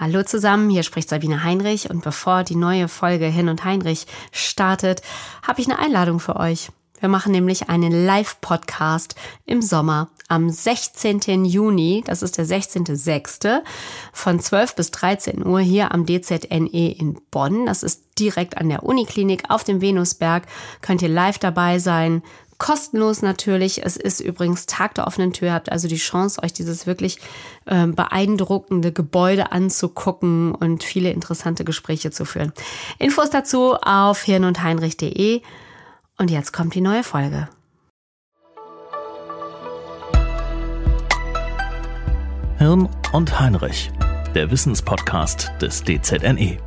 Hallo zusammen, hier spricht Sabine Heinrich und bevor die neue Folge Hin und Heinrich startet, habe ich eine Einladung für euch. Wir machen nämlich einen Live-Podcast im Sommer am 16. Juni, das ist der 16.06. von 12 bis 13 Uhr hier am DZNE in Bonn. Das ist direkt an der Uniklinik auf dem Venusberg. Könnt ihr live dabei sein, Kostenlos natürlich. Es ist übrigens Tag der offenen Tür. Habt also die Chance, euch dieses wirklich äh, beeindruckende Gebäude anzugucken und viele interessante Gespräche zu führen. Infos dazu auf hirnundheinrich.de. Und jetzt kommt die neue Folge. Hirn und Heinrich, der Wissenspodcast des DZNE.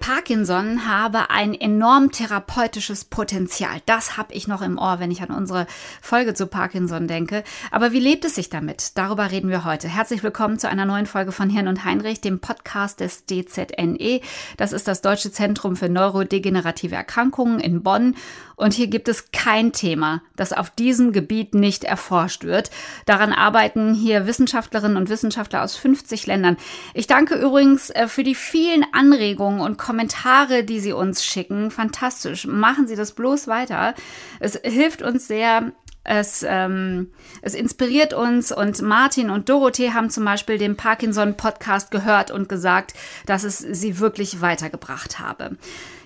Parkinson habe ein enorm therapeutisches Potenzial. Das habe ich noch im Ohr, wenn ich an unsere Folge zu Parkinson denke. Aber wie lebt es sich damit? Darüber reden wir heute. Herzlich willkommen zu einer neuen Folge von Hirn und Heinrich, dem Podcast des DZNE. Das ist das Deutsche Zentrum für Neurodegenerative Erkrankungen in Bonn. Und hier gibt es kein Thema, das auf diesem Gebiet nicht erforscht wird. Daran arbeiten hier Wissenschaftlerinnen und Wissenschaftler aus 50 Ländern. Ich danke übrigens äh, für die vielen Anregungen und Kommentare, die Sie uns schicken. Fantastisch. Machen Sie das bloß weiter. Es hilft uns sehr, es, ähm, es inspiriert uns und Martin und Dorothee haben zum Beispiel den Parkinson-Podcast gehört und gesagt, dass es sie wirklich weitergebracht habe.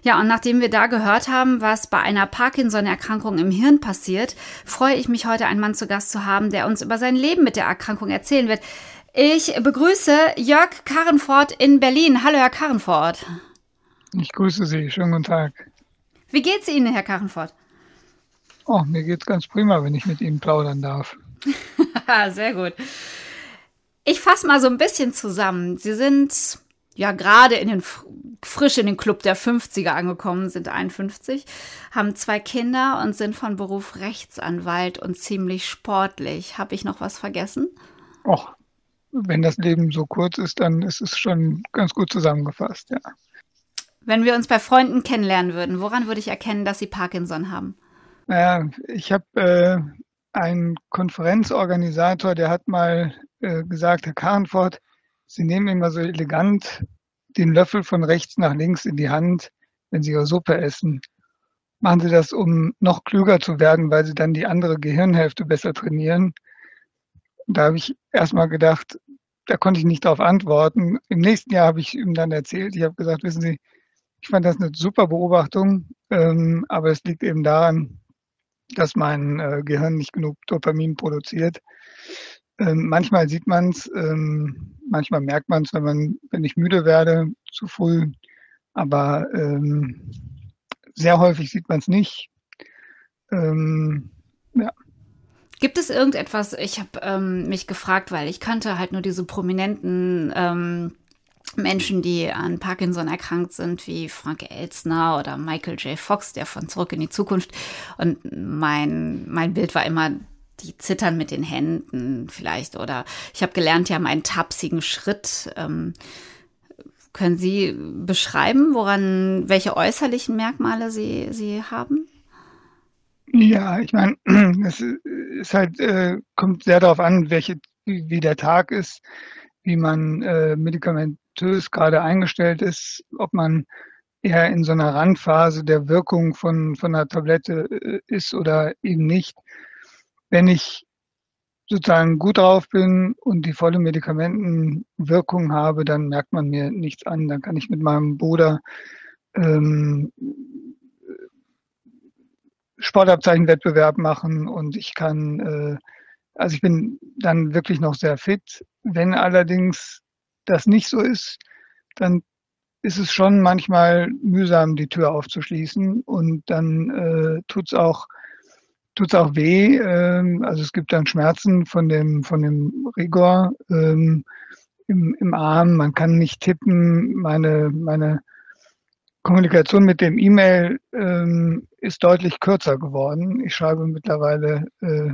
Ja, und nachdem wir da gehört haben, was bei einer Parkinson-Erkrankung im Hirn passiert, freue ich mich heute, einen Mann zu Gast zu haben, der uns über sein Leben mit der Erkrankung erzählen wird. Ich begrüße Jörg Karrenfort in Berlin. Hallo, Herr Karrenfort. Ich grüße Sie. Schönen guten Tag. Wie geht's Ihnen, Herr Karrenfort? Oh, mir geht's ganz prima, wenn ich mit Ihnen plaudern darf. Sehr gut. Ich fasse mal so ein bisschen zusammen. Sie sind ja gerade in den frisch in den Club der 50er angekommen, sind 51, haben zwei Kinder und sind von Beruf Rechtsanwalt und ziemlich sportlich. Habe ich noch was vergessen? Och, wenn das Leben so kurz ist, dann ist es schon ganz gut zusammengefasst, ja. Wenn wir uns bei Freunden kennenlernen würden, woran würde ich erkennen, dass Sie Parkinson haben? Naja, ich habe äh, einen Konferenzorganisator, der hat mal äh, gesagt, Herr Karnfort, Sie nehmen immer so elegant den Löffel von rechts nach links in die Hand, wenn Sie Ihre Suppe essen. Machen Sie das, um noch klüger zu werden, weil Sie dann die andere Gehirnhälfte besser trainieren. Da habe ich erstmal gedacht, da konnte ich nicht darauf antworten. Im nächsten Jahr habe ich ihm dann erzählt, ich habe gesagt, wissen Sie, ich fand das eine super Beobachtung, ähm, aber es liegt eben daran, dass mein äh, Gehirn nicht genug Dopamin produziert. Ähm, manchmal sieht man es, ähm, manchmal merkt man es, wenn man, wenn ich müde werde, zu früh. Aber sehr häufig sieht man es nicht. Ja. Gibt es irgendetwas, ich habe mich gefragt, weil ich kannte halt nur diese prominenten Menschen, die an Parkinson erkrankt sind, wie Frank Elzner oder Michael J. Fox, der von Zurück in die Zukunft. Und mein, mein Bild war immer die zittern mit den Händen vielleicht oder ich habe gelernt, die haben einen tapsigen Schritt. Ähm, können Sie beschreiben, woran, welche äußerlichen Merkmale Sie, Sie haben? Ja, ich meine, es ist halt, äh, kommt sehr darauf an, welche, wie der Tag ist, wie man äh, medikamentös gerade eingestellt ist, ob man eher in so einer Randphase der Wirkung von, von einer Tablette äh, ist oder eben nicht. Wenn ich sozusagen gut drauf bin und die volle Medikamentenwirkung habe, dann merkt man mir nichts an. Dann kann ich mit meinem Bruder ähm, Sportabzeichenwettbewerb machen und ich kann, äh, also ich bin dann wirklich noch sehr fit. Wenn allerdings das nicht so ist, dann ist es schon manchmal mühsam, die Tür aufzuschließen und dann äh, tut es auch tut es auch weh. Ähm, also es gibt dann Schmerzen von dem, von dem Rigor ähm, im, im Arm. Man kann nicht tippen. Meine, meine Kommunikation mit dem E-Mail ähm, ist deutlich kürzer geworden. Ich schreibe mittlerweile, äh,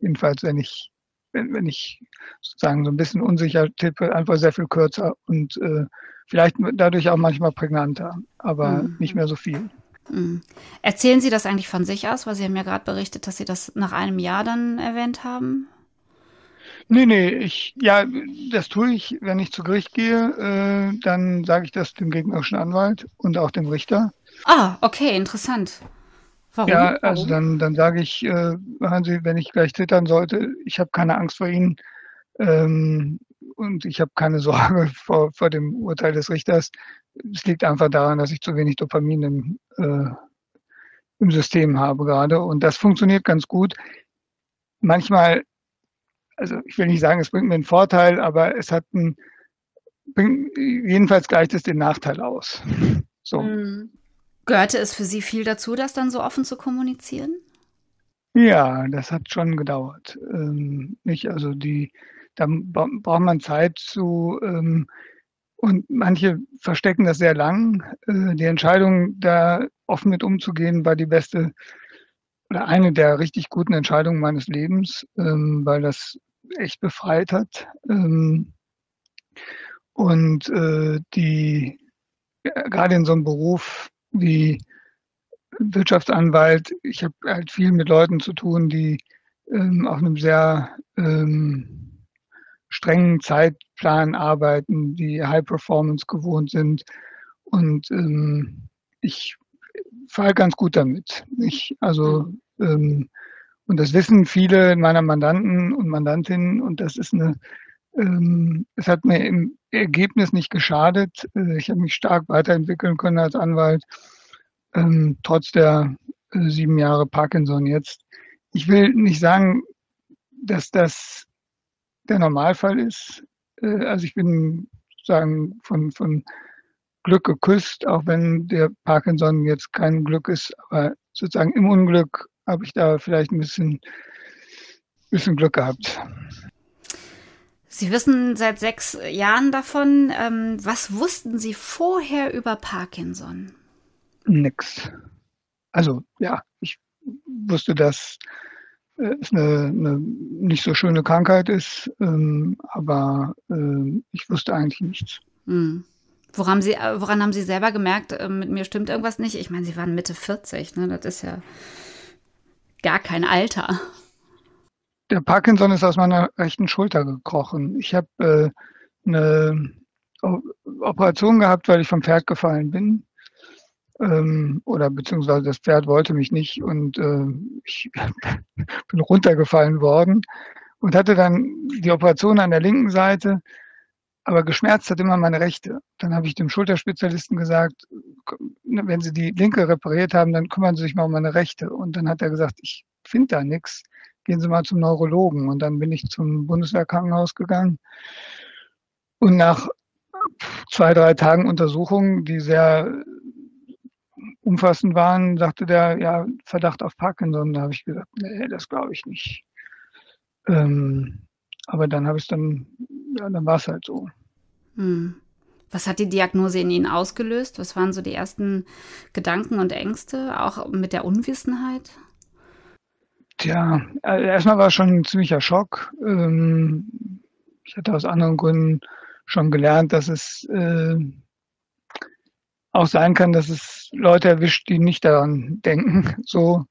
jedenfalls wenn ich, wenn, wenn ich sozusagen so ein bisschen unsicher tippe, einfach sehr viel kürzer und äh, vielleicht dadurch auch manchmal prägnanter, aber mhm. nicht mehr so viel. Mhm. Erzählen Sie das eigentlich von sich aus, weil Sie haben ja gerade berichtet, dass Sie das nach einem Jahr dann erwähnt haben? Nee, nee, ich, ja, das tue ich, wenn ich zu Gericht gehe, äh, dann sage ich das dem gegnerischen Anwalt und auch dem Richter. Ah, okay, interessant. Warum? Ja, also dann, dann sage ich, äh, hören Sie, wenn ich gleich zittern sollte, ich habe keine Angst vor Ihnen ähm, und ich habe keine Sorge vor, vor dem Urteil des Richters. Es liegt einfach daran, dass ich zu wenig Dopamin im, äh, im System habe gerade und das funktioniert ganz gut. Manchmal also ich will nicht sagen, es bringt mir einen Vorteil, aber es hat einen, bringt, jedenfalls gleicht es den Nachteil aus. So. Mhm. Gehörte es für Sie viel dazu, das dann so offen zu kommunizieren? Ja, das hat schon gedauert. Ähm, nicht, also die, da braucht man Zeit zu, ähm, und manche verstecken das sehr lang. Äh, die Entscheidung, da offen mit umzugehen, war die beste oder eine der richtig guten Entscheidungen meines Lebens, ähm, weil das echt befreit hat. Ähm, und äh, die ja, gerade in so einem Beruf wie Wirtschaftsanwalt, ich habe halt viel mit Leuten zu tun, die ähm, auf einem sehr ähm, strengen Zeitplan arbeiten, die High Performance gewohnt sind. Und ähm, ich fahre ganz gut damit. Ich, also ähm, und das wissen viele meiner Mandanten und Mandantinnen und das ist eine, ähm, es hat mir im Ergebnis nicht geschadet. Äh, ich habe mich stark weiterentwickeln können als Anwalt, ähm, trotz der äh, sieben Jahre Parkinson jetzt. Ich will nicht sagen, dass das der Normalfall ist. Äh, also ich bin sozusagen von, von Glück geküsst, auch wenn der Parkinson jetzt kein Glück ist, aber sozusagen im Unglück habe ich da vielleicht ein bisschen, bisschen Glück gehabt. Sie wissen seit sechs Jahren davon. Ähm, was wussten Sie vorher über Parkinson? Nix. Also ja, ich wusste, dass äh, es eine, eine nicht so schöne Krankheit ist, ähm, aber äh, ich wusste eigentlich nichts. Hm. Woran, Sie, äh, woran haben Sie selber gemerkt, äh, mit mir stimmt irgendwas nicht? Ich meine, Sie waren Mitte 40, ne? Das ist ja gar kein Alter. Der Parkinson ist aus meiner rechten Schulter gekrochen. Ich habe äh, eine Operation gehabt, weil ich vom Pferd gefallen bin. Ähm, oder beziehungsweise das Pferd wollte mich nicht und äh, ich bin runtergefallen worden und hatte dann die Operation an der linken Seite aber geschmerzt hat immer meine rechte. Dann habe ich dem Schulterspezialisten gesagt, wenn Sie die linke repariert haben, dann kümmern Sie sich mal um meine rechte. Und dann hat er gesagt, ich finde da nichts. Gehen Sie mal zum Neurologen. Und dann bin ich zum Bundeswehrkrankenhaus gegangen. Und nach zwei, drei Tagen Untersuchungen, die sehr umfassend waren, sagte der, ja, Verdacht auf Parkinson. Da habe ich gesagt, nee, das glaube ich nicht. Ähm, aber dann habe ich dann ja, dann war es halt so. Hm. Was hat die Diagnose in Ihnen ausgelöst? Was waren so die ersten Gedanken und Ängste, auch mit der Unwissenheit? Tja, also erstmal war es schon ein ziemlicher Schock. Ähm, ich hatte aus anderen Gründen schon gelernt, dass es äh, auch sein kann, dass es Leute erwischt, die nicht daran denken. So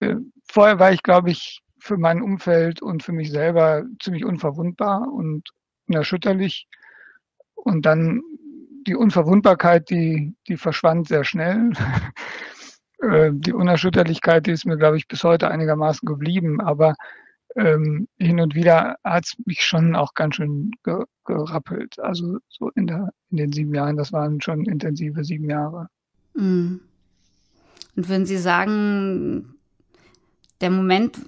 äh, vorher war ich, glaube ich, für mein Umfeld und für mich selber ziemlich unverwundbar und unerschütterlich. Und dann die Unverwundbarkeit, die, die verschwand sehr schnell. Äh, die Unerschütterlichkeit, die ist mir, glaube ich, bis heute einigermaßen geblieben. Aber ähm, hin und wieder hat es mich schon auch ganz schön ge gerappelt. Also so in, der, in den sieben Jahren, das waren schon intensive sieben Jahre. Mm. Und wenn Sie sagen, der Moment,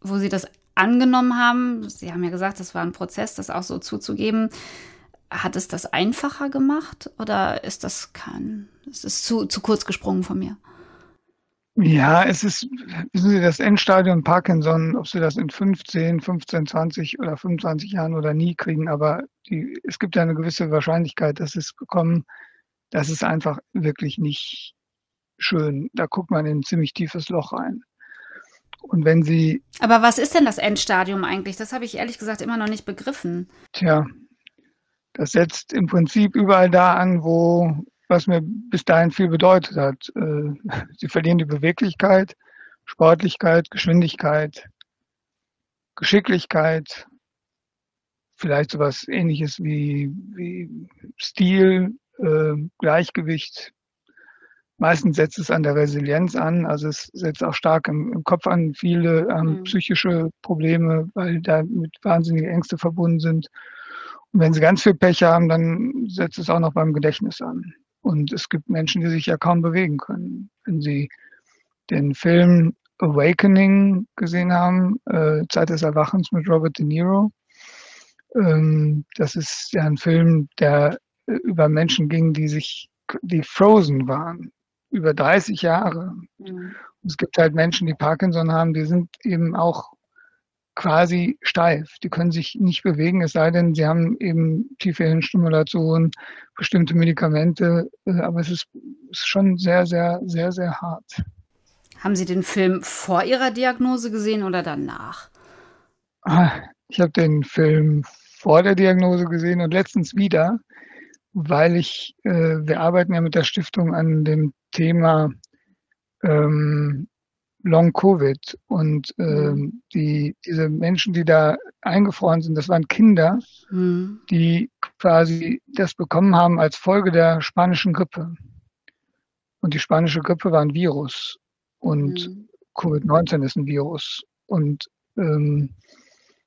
wo Sie das angenommen haben, Sie haben ja gesagt, das war ein Prozess, das auch so zuzugeben. Hat es das einfacher gemacht oder ist das kein, es ist zu, zu kurz gesprungen von mir? Ja, es ist, wissen Sie, das Endstadium Parkinson, ob Sie das in 15, 15, 20 oder 25 Jahren oder nie kriegen, aber die, es gibt ja eine gewisse Wahrscheinlichkeit, dass es bekommen, das ist einfach wirklich nicht schön. Da guckt man in ein ziemlich tiefes Loch rein. Und wenn Sie. Aber was ist denn das Endstadium eigentlich? Das habe ich ehrlich gesagt immer noch nicht begriffen. Tja, das setzt im Prinzip überall da an, wo was mir bis dahin viel bedeutet hat. Äh, Sie verlieren die Beweglichkeit, Sportlichkeit, Geschwindigkeit, Geschicklichkeit, vielleicht sowas ähnliches wie, wie Stil, äh, Gleichgewicht. Meistens setzt es an der Resilienz an, also es setzt auch stark im, im Kopf an, viele ähm, mhm. psychische Probleme, weil da mit wahnsinnige Ängste verbunden sind. Und wenn sie ganz viel Pech haben, dann setzt es auch noch beim Gedächtnis an. Und es gibt Menschen, die sich ja kaum bewegen können. Wenn sie den Film Awakening gesehen haben, äh, Zeit des Erwachens mit Robert De Niro, ähm, das ist ja ein Film, der äh, über Menschen ging, die sich, die frozen waren, über 30 Jahre. Mhm. Es gibt halt Menschen, die Parkinson haben, die sind eben auch quasi steif. Die können sich nicht bewegen, es sei denn, sie haben eben tiefe Hirnstimulation, bestimmte Medikamente. Äh, aber es ist, ist schon sehr, sehr, sehr, sehr hart. Haben Sie den Film vor Ihrer Diagnose gesehen oder danach? Ah, ich habe den Film vor der Diagnose gesehen und letztens wieder, weil ich, äh, wir arbeiten ja mit der Stiftung an dem Thema ähm, Long Covid und äh, mhm. die, diese Menschen, die da eingefroren sind, das waren Kinder, mhm. die quasi das bekommen haben als Folge der spanischen Grippe. Und die spanische Grippe war ein Virus und mhm. Covid-19 ist ein Virus. Und ähm,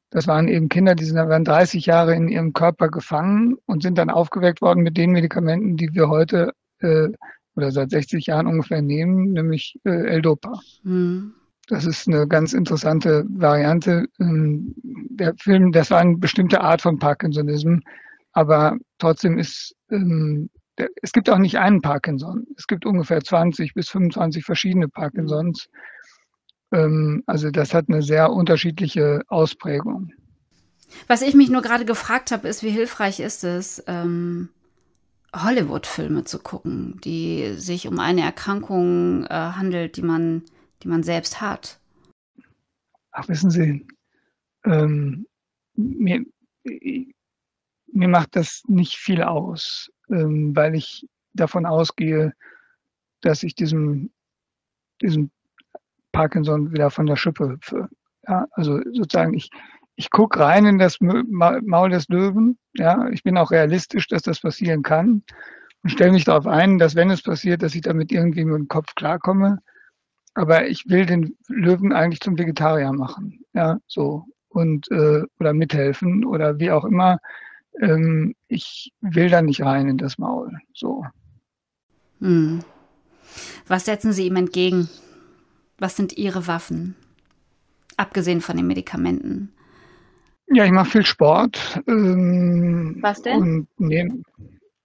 das waren eben Kinder, die sind, waren 30 Jahre in ihrem Körper gefangen und sind dann aufgeweckt worden mit den Medikamenten, die wir heute äh, oder seit 60 Jahren ungefähr nehmen, nämlich äh, L-Dopa. Mhm. Das ist eine ganz interessante Variante. Ähm, der Film, das war eine bestimmte Art von Parkinsonism, aber trotzdem ist, ähm, der, es gibt auch nicht einen Parkinson. Es gibt ungefähr 20 bis 25 verschiedene Parkinsons. Ähm, also das hat eine sehr unterschiedliche Ausprägung. Was ich mich nur gerade gefragt habe, ist, wie hilfreich ist es, ähm, Hollywood-Filme zu gucken, die sich um eine Erkrankung äh, handelt, die man, die man selbst hat. Ach, wissen Sie, ähm, mir, mir macht das nicht viel aus, ähm, weil ich davon ausgehe, dass ich diesem, diesem Parkinson wieder von der Schippe hüpfe. Ja, also sozusagen, ich, ich gucke rein in das Maul des Löwen. Ja, ich bin auch realistisch, dass das passieren kann und stelle mich darauf ein, dass wenn es passiert, dass ich damit irgendwie mit dem Kopf klarkomme. Aber ich will den Löwen eigentlich zum Vegetarier machen. Ja, so und äh, oder mithelfen oder wie auch immer. Ähm, ich will da nicht rein in das Maul. So. Hm. Was setzen Sie ihm entgegen? Was sind Ihre Waffen? Abgesehen von den Medikamenten. Ja, ich mache viel Sport. Ähm, Was denn? Und nehm,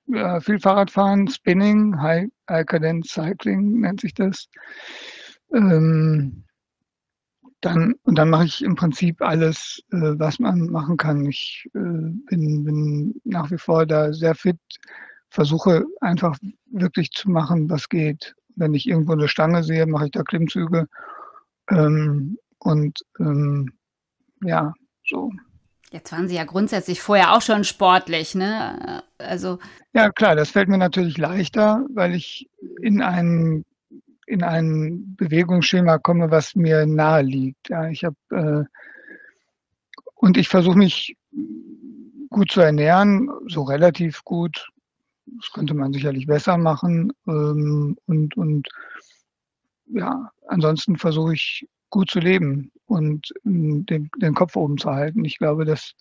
ja, viel Fahrradfahren, Spinning, High, High Cadence Cycling nennt sich das. Ähm, dann, und dann mache ich im Prinzip alles, äh, was man machen kann. Ich äh, bin, bin nach wie vor da sehr fit, versuche einfach wirklich zu machen, was geht. Wenn ich irgendwo eine Stange sehe, mache ich da Klimmzüge. Ähm, und ähm, ja, so. Jetzt waren Sie ja grundsätzlich vorher auch schon sportlich, ne? Also. Ja, klar, das fällt mir natürlich leichter, weil ich in ein, in ein Bewegungsschema komme, was mir nahe liegt. Ja, ich habe äh, und ich versuche mich gut zu ernähren, so relativ gut. Das könnte man sicherlich besser machen. Ähm, und, und ja, ansonsten versuche ich gut zu leben und ähm, den, den Kopf oben zu halten. Ich glaube, dass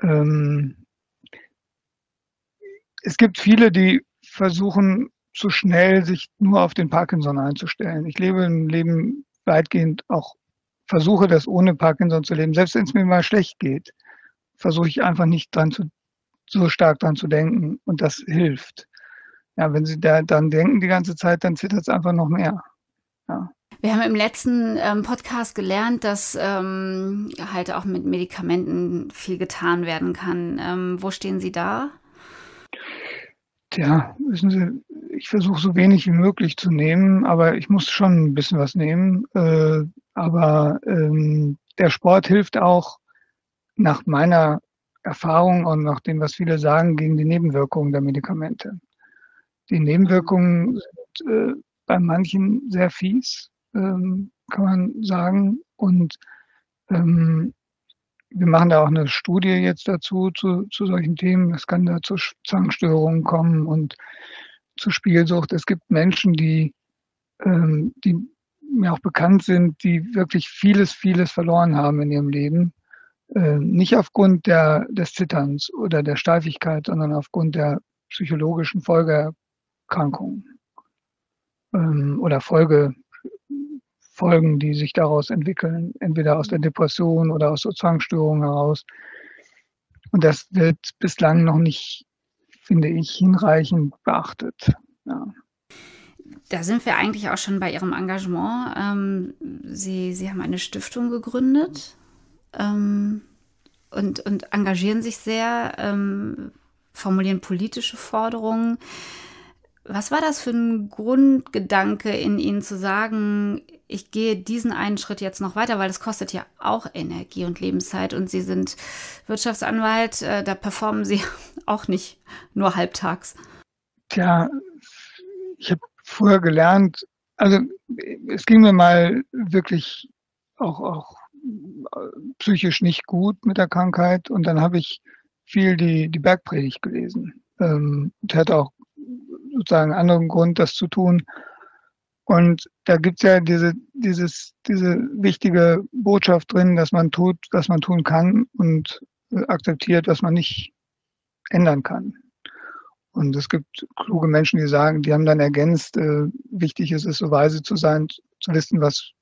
ähm, es gibt viele, die versuchen zu schnell sich nur auf den Parkinson einzustellen. Ich lebe ein Leben weitgehend auch versuche das ohne Parkinson zu leben. Selbst wenn es mir mal schlecht geht, versuche ich einfach nicht dran zu, so stark dran zu denken und das hilft. Ja, wenn Sie da dann denken die ganze Zeit, dann zittert es einfach noch mehr. Ja. Wir haben im letzten ähm, Podcast gelernt, dass ähm, halt auch mit Medikamenten viel getan werden kann. Ähm, wo stehen Sie da? Tja, wissen Sie, ich versuche so wenig wie möglich zu nehmen, aber ich muss schon ein bisschen was nehmen. Äh, aber ähm, der Sport hilft auch nach meiner Erfahrung und nach dem, was viele sagen, gegen die Nebenwirkungen der Medikamente. Die Nebenwirkungen sind äh, bei manchen sehr fies ähm, kann man sagen. Und ähm, wir machen da auch eine Studie jetzt dazu, zu, zu solchen Themen. Es kann da zu Zwangsstörungen kommen und zu Spielsucht. Es gibt Menschen, die, ähm, die mir auch bekannt sind, die wirklich vieles, vieles verloren haben in ihrem Leben. Äh, nicht aufgrund der, des Zitterns oder der Steifigkeit, sondern aufgrund der psychologischen Folgeerkrankungen ähm, oder Folge, Folgen, die sich daraus entwickeln, entweder aus der Depression oder aus so Zwangsstörungen heraus. Und das wird bislang noch nicht, finde ich, hinreichend beachtet. Ja. Da sind wir eigentlich auch schon bei Ihrem Engagement. Ähm, Sie, Sie haben eine Stiftung gegründet ähm, und, und engagieren sich sehr, ähm, formulieren politische Forderungen. Was war das für ein Grundgedanke in Ihnen zu sagen, ich gehe diesen einen Schritt jetzt noch weiter, weil das kostet ja auch Energie und Lebenszeit und Sie sind Wirtschaftsanwalt, äh, da performen Sie auch nicht nur halbtags. Tja, ich habe früher gelernt, also es ging mir mal wirklich auch, auch psychisch nicht gut mit der Krankheit und dann habe ich viel die, die Bergpredigt gelesen. Ähm, hatte auch sozusagen anderen Grund, das zu tun. Und da gibt's ja diese, dieses, diese wichtige Botschaft drin, dass man tut, was man tun kann und akzeptiert, was man nicht ändern kann. Und es gibt kluge Menschen, die sagen, die haben dann ergänzt, äh, wichtig ist es, so weise zu sein, zu wissen, was,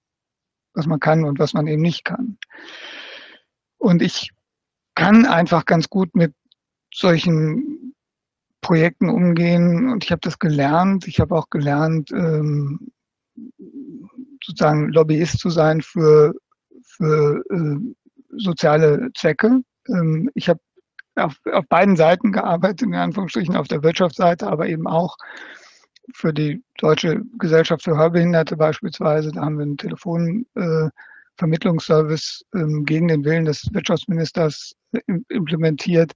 was man kann und was man eben nicht kann. Und ich kann einfach ganz gut mit solchen Projekten umgehen und ich habe das gelernt. Ich habe auch gelernt, ähm, sozusagen Lobbyist zu sein für, für äh, soziale Zwecke. Ähm, ich habe auf, auf beiden Seiten gearbeitet, in Anführungsstrichen auf der Wirtschaftsseite, aber eben auch für die Deutsche Gesellschaft für Hörbehinderte beispielsweise. Da haben wir einen Telefonvermittlungsservice äh, ähm, gegen den Willen des Wirtschaftsministers äh, implementiert.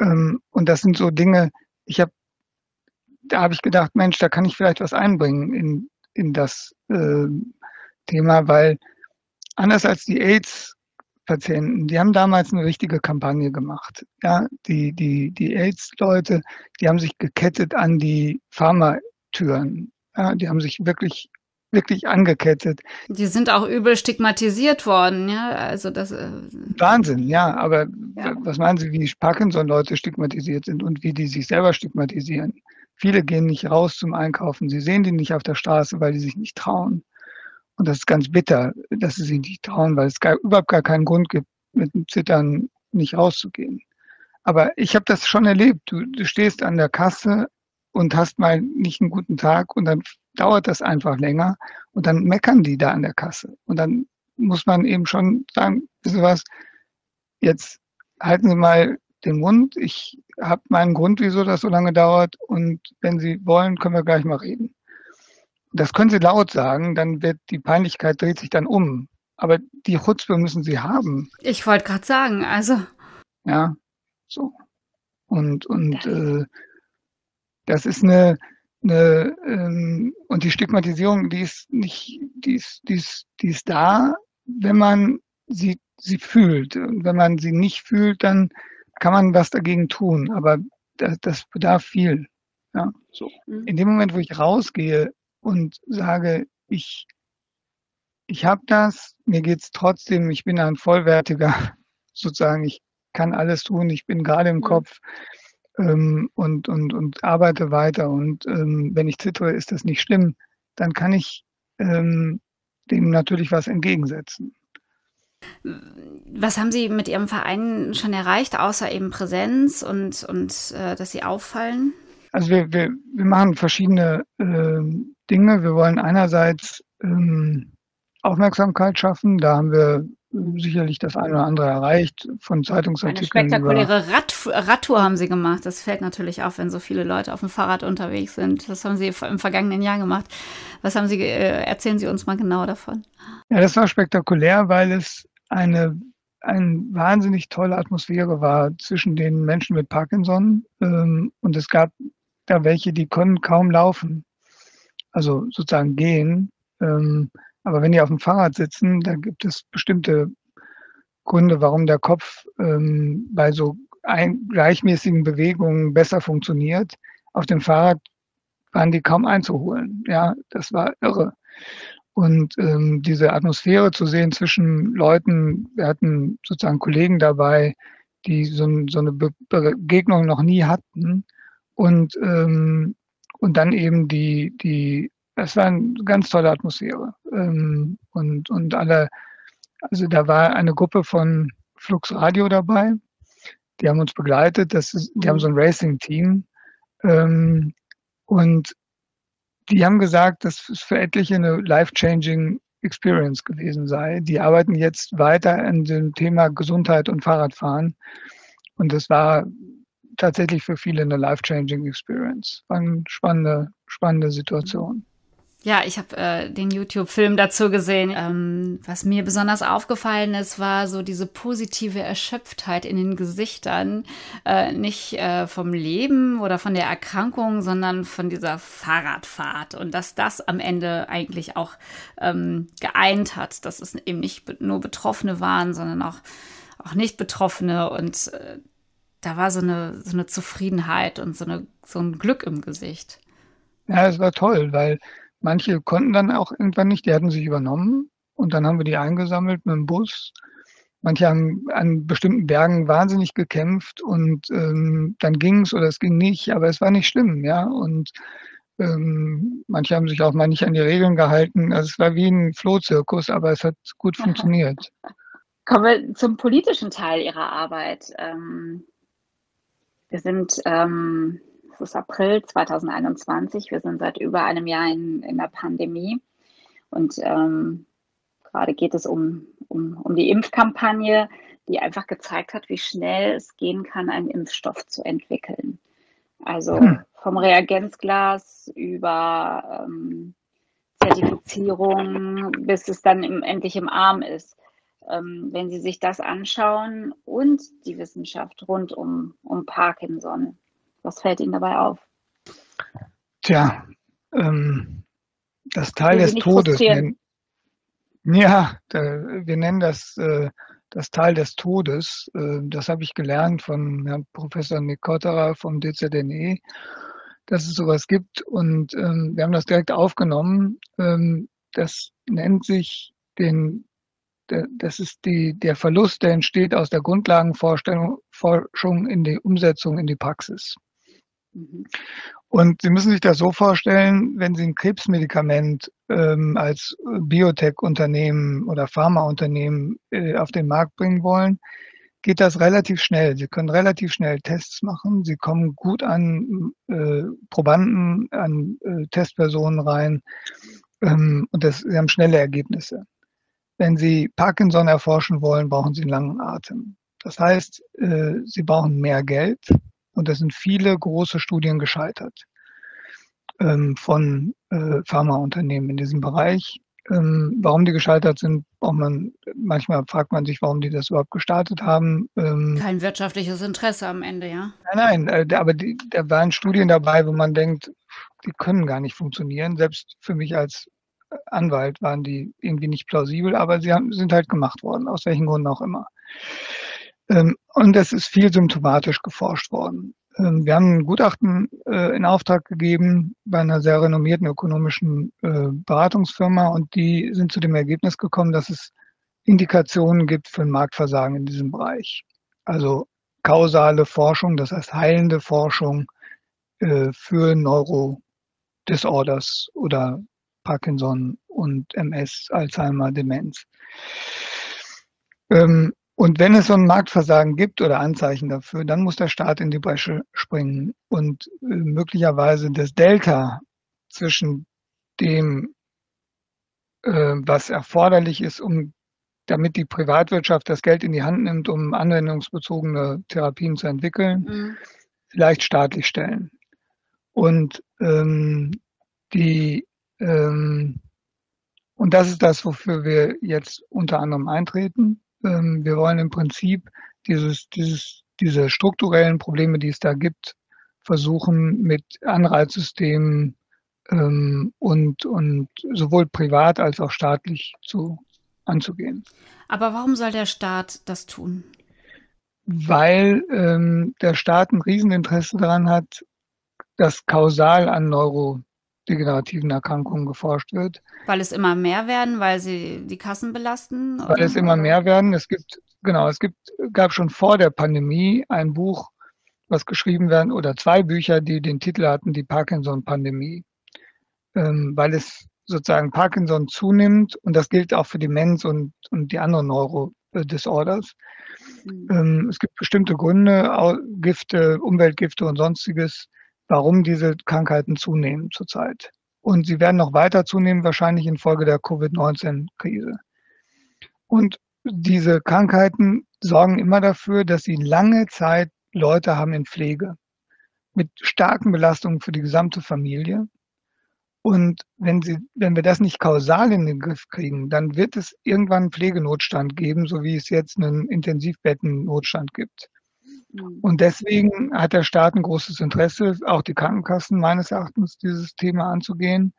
Ähm, und das sind so Dinge, ich habe, da habe ich gedacht, Mensch, da kann ich vielleicht was einbringen in, in das äh, Thema, weil anders als die AIDS Patienten, die haben damals eine richtige Kampagne gemacht. Ja, die, die, die AIDS-Leute, die haben sich gekettet an die Pharmatüren. Ja, die haben sich wirklich wirklich angekettet. Die sind auch übel stigmatisiert worden, ja. Also das äh Wahnsinn, ja. Aber ja. was meinen Sie, wie Parkinson-Leute stigmatisiert sind und wie die sich selber stigmatisieren? Viele gehen nicht raus zum Einkaufen. Sie sehen die nicht auf der Straße, weil die sich nicht trauen. Und das ist ganz bitter, dass sie sich nicht trauen, weil es gar, überhaupt gar keinen Grund gibt, mit dem Zittern nicht rauszugehen. Aber ich habe das schon erlebt. Du, du stehst an der Kasse und hast mal nicht einen guten Tag und dann dauert das einfach länger und dann meckern die da an der Kasse. Und dann muss man eben schon sagen, wissen Sie was, jetzt halten Sie mal den Mund. Ich habe meinen Grund, wieso das so lange dauert und wenn Sie wollen, können wir gleich mal reden. Das können Sie laut sagen, dann wird die Peinlichkeit dreht sich dann um. Aber die Chutzpe müssen Sie haben. Ich wollte gerade sagen, also. Ja, so. Und, und äh, das ist eine, eine ähm, und die Stigmatisierung, die ist nicht, die ist, die ist, die ist da, wenn man sie, sie fühlt. Und wenn man sie nicht fühlt, dann kann man was dagegen tun. Aber das, das bedarf viel. Ja, so. Mhm. In dem Moment, wo ich rausgehe und sage, ich, ich habe das, mir geht's trotzdem, ich bin ein vollwertiger, sozusagen, ich kann alles tun, ich bin gerade im mhm. Kopf ähm, und, und, und arbeite weiter. Und ähm, wenn ich zittere, ist das nicht schlimm, dann kann ich ähm, dem natürlich was entgegensetzen. Was haben Sie mit Ihrem Verein schon erreicht, außer eben Präsenz und, und äh, dass Sie auffallen? Also wir, wir, wir machen verschiedene äh, Dinge. Wir wollen einerseits ähm, Aufmerksamkeit schaffen. Da haben wir sicherlich das eine oder andere erreicht von Zeitungsartikeln. Eine spektakuläre Rad Radtour haben Sie gemacht. Das fällt natürlich auf, wenn so viele Leute auf dem Fahrrad unterwegs sind. Das haben Sie im vergangenen Jahr gemacht. Was haben Sie, äh, erzählen Sie uns mal genau davon. Ja, das war spektakulär, weil es eine, eine wahnsinnig tolle Atmosphäre war zwischen den Menschen mit Parkinson. Ähm, und es gab da welche, die können kaum laufen, also sozusagen gehen. Ähm, aber wenn die auf dem Fahrrad sitzen, da gibt es bestimmte Gründe, warum der Kopf ähm, bei so ein, gleichmäßigen Bewegungen besser funktioniert. Auf dem Fahrrad waren die kaum einzuholen. Ja, das war irre. Und ähm, diese Atmosphäre zu sehen zwischen Leuten, wir hatten sozusagen Kollegen dabei, die so, so eine Be Begegnung noch nie hatten. Und, ähm, und dann eben die, die, es war eine ganz tolle Atmosphäre. Ähm, und, und alle, also da war eine Gruppe von Flux Radio dabei, die haben uns begleitet. Das ist, die haben so ein Racing-Team. Ähm, und die haben gesagt, dass es für etliche eine life-changing Experience gewesen sei. Die arbeiten jetzt weiter an dem Thema Gesundheit und Fahrradfahren. Und das war tatsächlich für viele eine life-changing Experience. War eine spannende, spannende Situation. Ja, ich habe äh, den YouTube-Film dazu gesehen. Ähm, was mir besonders aufgefallen ist, war so diese positive Erschöpftheit in den Gesichtern. Äh, nicht äh, vom Leben oder von der Erkrankung, sondern von dieser Fahrradfahrt. Und dass das am Ende eigentlich auch ähm, geeint hat, dass es eben nicht nur Betroffene waren, sondern auch, auch nicht Betroffene. Und äh, da war so eine, so eine Zufriedenheit und so, eine, so ein Glück im Gesicht. Ja, es war toll, weil Manche konnten dann auch irgendwann nicht, die hatten sich übernommen und dann haben wir die eingesammelt mit dem Bus. Manche haben an bestimmten Bergen wahnsinnig gekämpft und ähm, dann ging es oder es ging nicht, aber es war nicht schlimm, ja. Und ähm, manche haben sich auch mal nicht an die Regeln gehalten. Also es war wie ein Flohzirkus, aber es hat gut funktioniert. Kommen wir zum politischen Teil Ihrer Arbeit. Ähm, wir sind ähm, es ist April 2021. Wir sind seit über einem Jahr in, in der Pandemie. Und ähm, gerade geht es um, um, um die Impfkampagne, die einfach gezeigt hat, wie schnell es gehen kann, einen Impfstoff zu entwickeln. Also hm. vom Reagenzglas über ähm, Zertifizierung, bis es dann im, endlich im Arm ist. Ähm, wenn Sie sich das anschauen und die Wissenschaft rund um, um Parkinson, was fällt Ihnen dabei auf? Tja, ähm, das Teil des Todes. Nennen, ja, wir nennen das äh, das Teil des Todes. Äh, das habe ich gelernt von Herrn Professor Nick Kotterer vom DZNE, dass es sowas gibt. Und ähm, wir haben das direkt aufgenommen. Ähm, das nennt sich den das ist die, der Verlust, der entsteht aus der Grundlagenforschung in die Umsetzung in die Praxis. Mhm. Und Sie müssen sich das so vorstellen, wenn Sie ein Krebsmedikament ähm, als Biotech-Unternehmen oder Pharmaunternehmen äh, auf den Markt bringen wollen, geht das relativ schnell. Sie können relativ schnell Tests machen. Sie kommen gut an äh, Probanden, an äh, Testpersonen rein ähm, und das, Sie haben schnelle Ergebnisse. Wenn Sie Parkinson erforschen wollen, brauchen Sie einen langen Atem. Das heißt, äh, Sie brauchen mehr Geld und da sind viele große Studien gescheitert ähm, von äh, Pharmaunternehmen in diesem Bereich. Ähm, warum die gescheitert sind, man, manchmal fragt man sich, warum die das überhaupt gestartet haben. Ähm, Kein wirtschaftliches Interesse am Ende, ja? Nein, nein, äh, aber die, da waren Studien dabei, wo man denkt, die können gar nicht funktionieren. Selbst für mich als Anwalt waren die irgendwie nicht plausibel, aber sie haben, sind halt gemacht worden, aus welchen Gründen auch immer. Ähm, und es ist viel symptomatisch geforscht worden. Ähm, wir haben ein Gutachten äh, in Auftrag gegeben bei einer sehr renommierten ökonomischen äh, Beratungsfirma und die sind zu dem Ergebnis gekommen, dass es Indikationen gibt für ein Marktversagen in diesem Bereich. Also kausale Forschung, das heißt heilende Forschung äh, für Neurodisorders oder Parkinson und MS, Alzheimer, Demenz. Ähm, und wenn es so ein Marktversagen gibt oder Anzeichen dafür, dann muss der Staat in die Bresche springen und äh, möglicherweise das Delta zwischen dem, äh, was erforderlich ist, um damit die Privatwirtschaft das Geld in die Hand nimmt, um anwendungsbezogene Therapien zu entwickeln, mhm. vielleicht staatlich stellen. Und ähm, die ähm, und das ist das, wofür wir jetzt unter anderem eintreten. Ähm, wir wollen im Prinzip dieses, dieses, diese strukturellen Probleme, die es da gibt, versuchen mit Anreizsystemen ähm, und, und sowohl privat als auch staatlich zu, anzugehen. Aber warum soll der Staat das tun? Weil ähm, der Staat ein Rieseninteresse daran hat, dass kausal an neurodegenerativen Erkrankungen geforscht wird. Weil es immer mehr werden, weil sie die Kassen belasten? Weil es immer mehr werden. Es gibt, genau, es gibt, gab schon vor der Pandemie ein Buch, was geschrieben werden, oder zwei Bücher, die den Titel hatten, die Parkinson-Pandemie. Ähm, weil es sozusagen Parkinson zunimmt und das gilt auch für Demenz und, und die anderen Neurodisorders. Mhm. Ähm, es gibt bestimmte Gründe, Gifte, Umweltgifte und sonstiges, warum diese Krankheiten zunehmen zurzeit. Und sie werden noch weiter zunehmen, wahrscheinlich infolge der Covid-19-Krise. Und diese Krankheiten sorgen immer dafür, dass sie lange Zeit Leute haben in Pflege mit starken Belastungen für die gesamte Familie. Und wenn, sie, wenn wir das nicht kausal in den Griff kriegen, dann wird es irgendwann einen Pflegenotstand geben, so wie es jetzt einen Intensivbettennotstand gibt. Mhm. Und deswegen hat der Staat ein großes Interesse, auch die Krankenkassen meines Erachtens, dieses Thema anzugehen.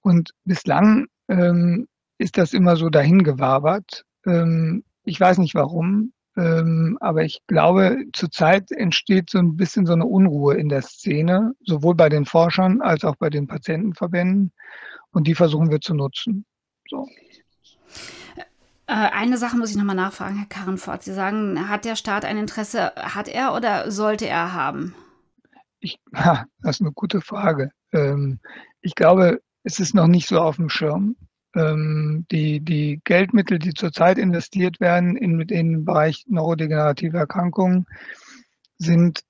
Und bislang ähm, ist das immer so dahingewabert. Ähm, ich weiß nicht warum. Ähm, aber ich glaube, zurzeit entsteht so ein bisschen so eine Unruhe in der Szene, sowohl bei den Forschern als auch bei den Patientenverbänden. Und die versuchen wir zu nutzen. So. Äh, eine Sache muss ich nochmal nachfragen, Herr Karrenfort. Sie sagen, hat der Staat ein Interesse, hat er oder sollte er haben? Ich, das ist eine gute Frage. Ähm, ich glaube, es ist noch nicht so auf dem Schirm ähm, die, die Geldmittel, die zurzeit investiert werden in, in den Bereich neurodegenerative Erkrankungen, sind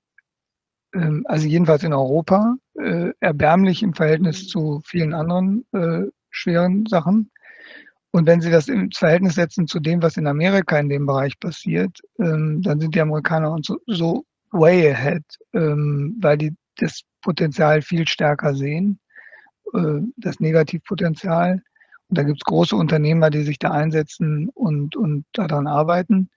ähm, also jedenfalls in Europa äh, erbärmlich im Verhältnis zu vielen anderen äh, schweren Sachen. Und wenn Sie das ins Verhältnis setzen zu dem, was in Amerika in dem Bereich passiert, ähm, dann sind die Amerikaner uns so, so way ahead, ähm, weil die das Potenzial viel stärker sehen, äh, das Negativpotenzial. Und da gibt es große Unternehmer, die sich da einsetzen und, und daran arbeiten.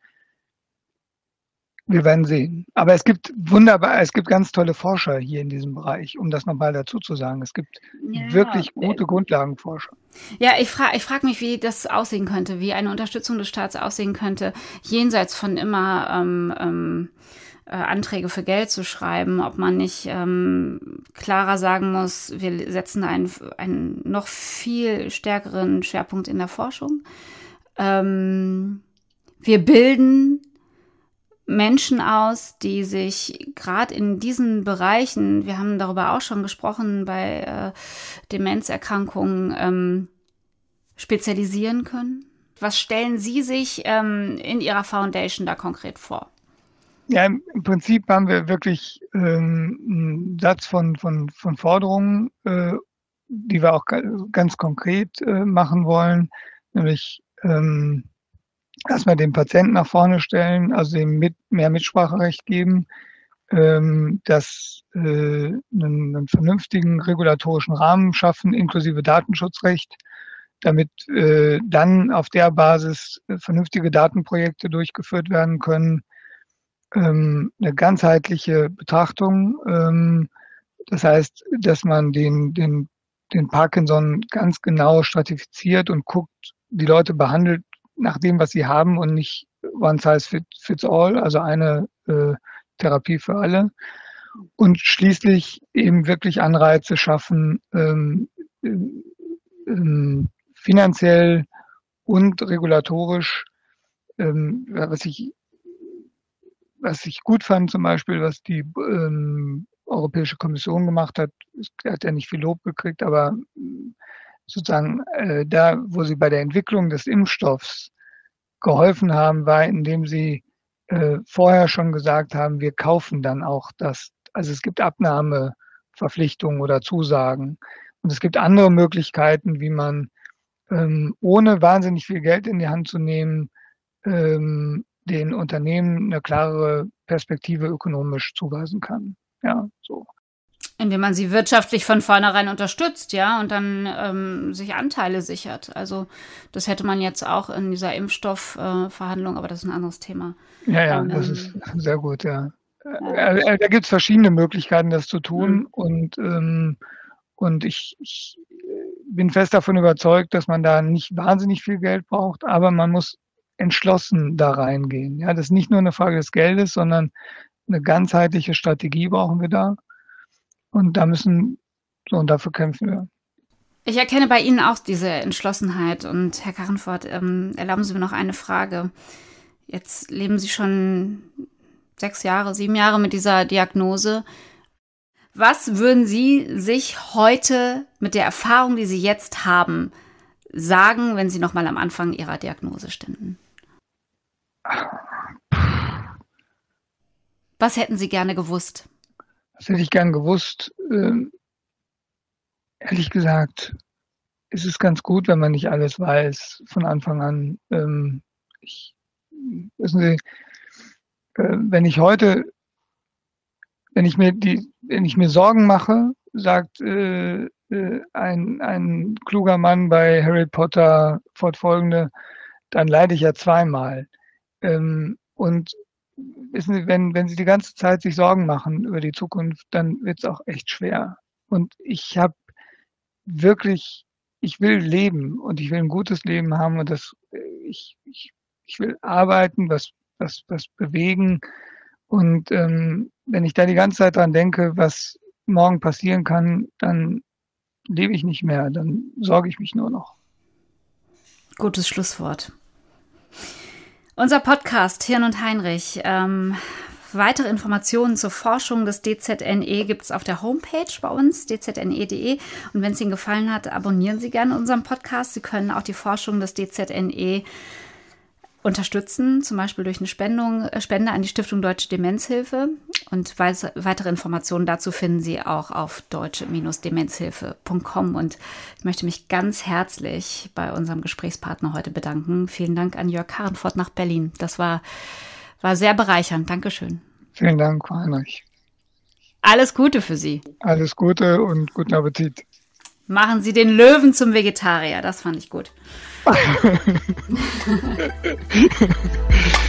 Wir werden sehen. Aber es gibt wunderbar, es gibt ganz tolle Forscher hier in diesem Bereich, um das nochmal dazu zu sagen. Es gibt ja, wirklich gute äh, Grundlagenforscher. Ja, ich frage ich frag mich, wie das aussehen könnte, wie eine Unterstützung des Staats aussehen könnte, jenseits von immer ähm, ähm, äh, Anträge für Geld zu schreiben, ob man nicht ähm, klarer sagen muss, wir setzen einen, einen noch viel stärkeren Schwerpunkt in der Forschung. Ähm, wir bilden Menschen aus, die sich gerade in diesen Bereichen, wir haben darüber auch schon gesprochen, bei äh, Demenzerkrankungen ähm, spezialisieren können. Was stellen Sie sich ähm, in Ihrer Foundation da konkret vor? Ja, im, Prinzip haben wir wirklich ähm, einen Satz von, von, von Forderungen, äh, die wir auch ganz konkret äh, machen wollen, nämlich ähm, erstmal den Patienten nach vorne stellen, also ihm mit, mehr Mitspracherecht geben, ähm, dass äh, einen, einen vernünftigen regulatorischen Rahmen schaffen, inklusive Datenschutzrecht, damit äh, dann auf der Basis äh, vernünftige Datenprojekte durchgeführt werden können, ähm, eine ganzheitliche Betrachtung. Ähm, das heißt, dass man den, den, den Parkinson ganz genau stratifiziert und guckt, die Leute behandelt nach dem, was sie haben und nicht one size fits all, also eine äh, Therapie für alle. Und schließlich eben wirklich Anreize schaffen, ähm, ähm, finanziell und regulatorisch, ähm, was ich was ich gut fand, zum Beispiel, was die ähm, Europäische Kommission gemacht hat, hat ja nicht viel Lob gekriegt, aber sozusagen äh, da, wo sie bei der Entwicklung des Impfstoffs geholfen haben, war, indem sie äh, vorher schon gesagt haben, wir kaufen dann auch das. Also es gibt Abnahmeverpflichtungen oder Zusagen. Und es gibt andere Möglichkeiten, wie man ähm, ohne wahnsinnig viel Geld in die Hand zu nehmen, ähm, den Unternehmen eine klare Perspektive ökonomisch zuweisen kann. Ja, so. Indem man sie wirtschaftlich von vornherein unterstützt, ja, und dann ähm, sich Anteile sichert. Also das hätte man jetzt auch in dieser Impfstoffverhandlung, äh, aber das ist ein anderes Thema. Ja, ja, ähm, das ist sehr gut, ja. ja. Äh, äh, da gibt es verschiedene Möglichkeiten, das zu tun. Mhm. Und, ähm, und ich, ich bin fest davon überzeugt, dass man da nicht wahnsinnig viel Geld braucht, aber man muss entschlossen da reingehen. Ja, das ist nicht nur eine Frage des Geldes, sondern eine ganzheitliche Strategie brauchen wir da. Und da müssen, so und dafür kämpfen wir. Ich erkenne bei Ihnen auch diese Entschlossenheit. Und Herr Karrenfort, ähm, erlauben Sie mir noch eine Frage. Jetzt leben Sie schon sechs Jahre, sieben Jahre mit dieser Diagnose. Was würden Sie sich heute mit der Erfahrung, die Sie jetzt haben, sagen, wenn Sie noch mal am Anfang Ihrer Diagnose ständen? Was hätten Sie gerne gewusst? Was hätte ich gern gewusst? Ähm, ehrlich gesagt, ist es ganz gut, wenn man nicht alles weiß von Anfang an. Ähm, ich, wissen Sie, äh, wenn ich heute, wenn ich mir die, wenn ich mir Sorgen mache, sagt äh, äh, ein, ein kluger Mann bei Harry Potter fortfolgende, dann leide ich ja zweimal. Ähm, und wissen Sie, wenn, wenn Sie die ganze Zeit sich Sorgen machen über die Zukunft, dann wird es auch echt schwer. Und ich habe wirklich, ich will leben und ich will ein gutes Leben haben und das, äh, ich, ich, ich will arbeiten, was, was, was bewegen. Und ähm, wenn ich da die ganze Zeit dran denke, was morgen passieren kann, dann lebe ich nicht mehr, dann sorge ich mich nur noch. Gutes Schlusswort. Unser Podcast Hirn und Heinrich. Ähm, weitere Informationen zur Forschung des DZNE gibt es auf der Homepage bei uns, dzne.de. Und wenn es Ihnen gefallen hat, abonnieren Sie gerne unseren Podcast. Sie können auch die Forschung des DZNE unterstützen, zum Beispiel durch eine Spendung, äh, Spende an die Stiftung Deutsche Demenzhilfe. Und weitere Informationen dazu finden Sie auch auf deutsche-demenzhilfe.com. Und ich möchte mich ganz herzlich bei unserem Gesprächspartner heute bedanken. Vielen Dank an Jörg Karrenfort nach Berlin. Das war, war sehr bereichernd. Dankeschön. Vielen Dank, Heinrich. Alles Gute für Sie. Alles Gute und guten Appetit. Machen Sie den Löwen zum Vegetarier. Das fand ich gut.